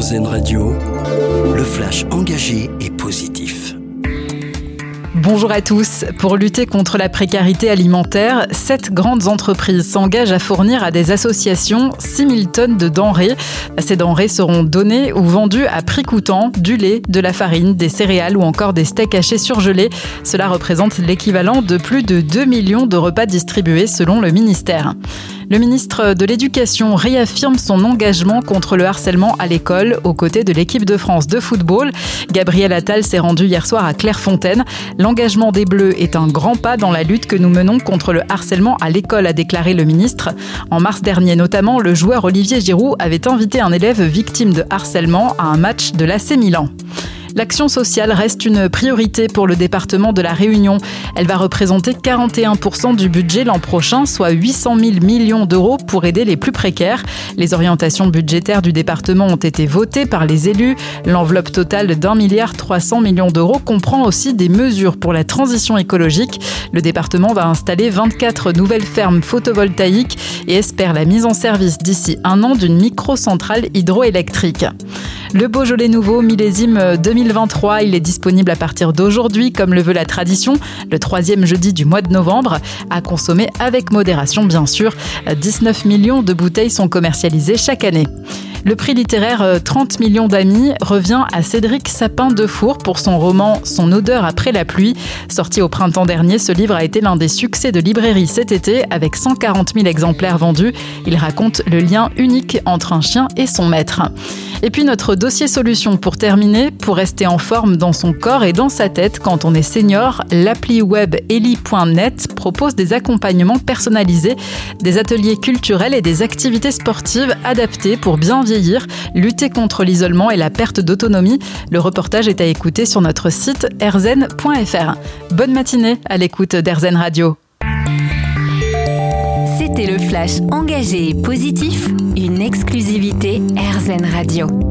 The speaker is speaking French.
Radio, le flash engagé et positif. Bonjour à tous. Pour lutter contre la précarité alimentaire, sept grandes entreprises s'engagent à fournir à des associations 6000 tonnes de denrées. Ces denrées seront données ou vendues à prix coûtant du lait, de la farine, des céréales ou encore des steaks hachés surgelés. Cela représente l'équivalent de plus de 2 millions de repas distribués selon le ministère. Le ministre de l'Éducation réaffirme son engagement contre le harcèlement à l'école aux côtés de l'équipe de France de football. Gabriel Attal s'est rendu hier soir à Clairefontaine. L'engagement des Bleus est un grand pas dans la lutte que nous menons contre le harcèlement à l'école, a déclaré le ministre. En mars dernier notamment, le joueur Olivier Giroud avait invité un élève victime de harcèlement à un match de l'AC Milan. L'action sociale reste une priorité pour le département de la Réunion. Elle va représenter 41% du budget l'an prochain, soit 800 000 millions d'euros pour aider les plus précaires. Les orientations budgétaires du département ont été votées par les élus. L'enveloppe totale d'un milliard 300 millions d'euros comprend aussi des mesures pour la transition écologique. Le département va installer 24 nouvelles fermes photovoltaïques et espère la mise en service d'ici un an d'une microcentrale hydroélectrique. Le Beaujolais nouveau, millésime 2023, il est disponible à partir d'aujourd'hui, comme le veut la tradition, le troisième jeudi du mois de novembre, à consommer avec modération bien sûr. 19 millions de bouteilles sont commercialisées chaque année. Le prix littéraire 30 euh, millions d'amis revient à Cédric Sapin de Four pour son roman Son odeur après la pluie. Sorti au printemps dernier, ce livre a été l'un des succès de librairie cet été avec 140 000 exemplaires vendus. Il raconte le lien unique entre un chien et son maître. Et puis notre dossier solution pour terminer, pour rester en forme dans son corps et dans sa tête quand on est senior, l'appli web eli.net propose des accompagnements personnalisés, des ateliers culturels et des activités sportives adaptées pour bien vieillir, lutter contre l'isolement et la perte d'autonomie. Le reportage est à écouter sur notre site erzen.fr. Bonne matinée à l'écoute d'Erzen Radio. C'était le flash engagé et positif, une exclusivité RZN Radio.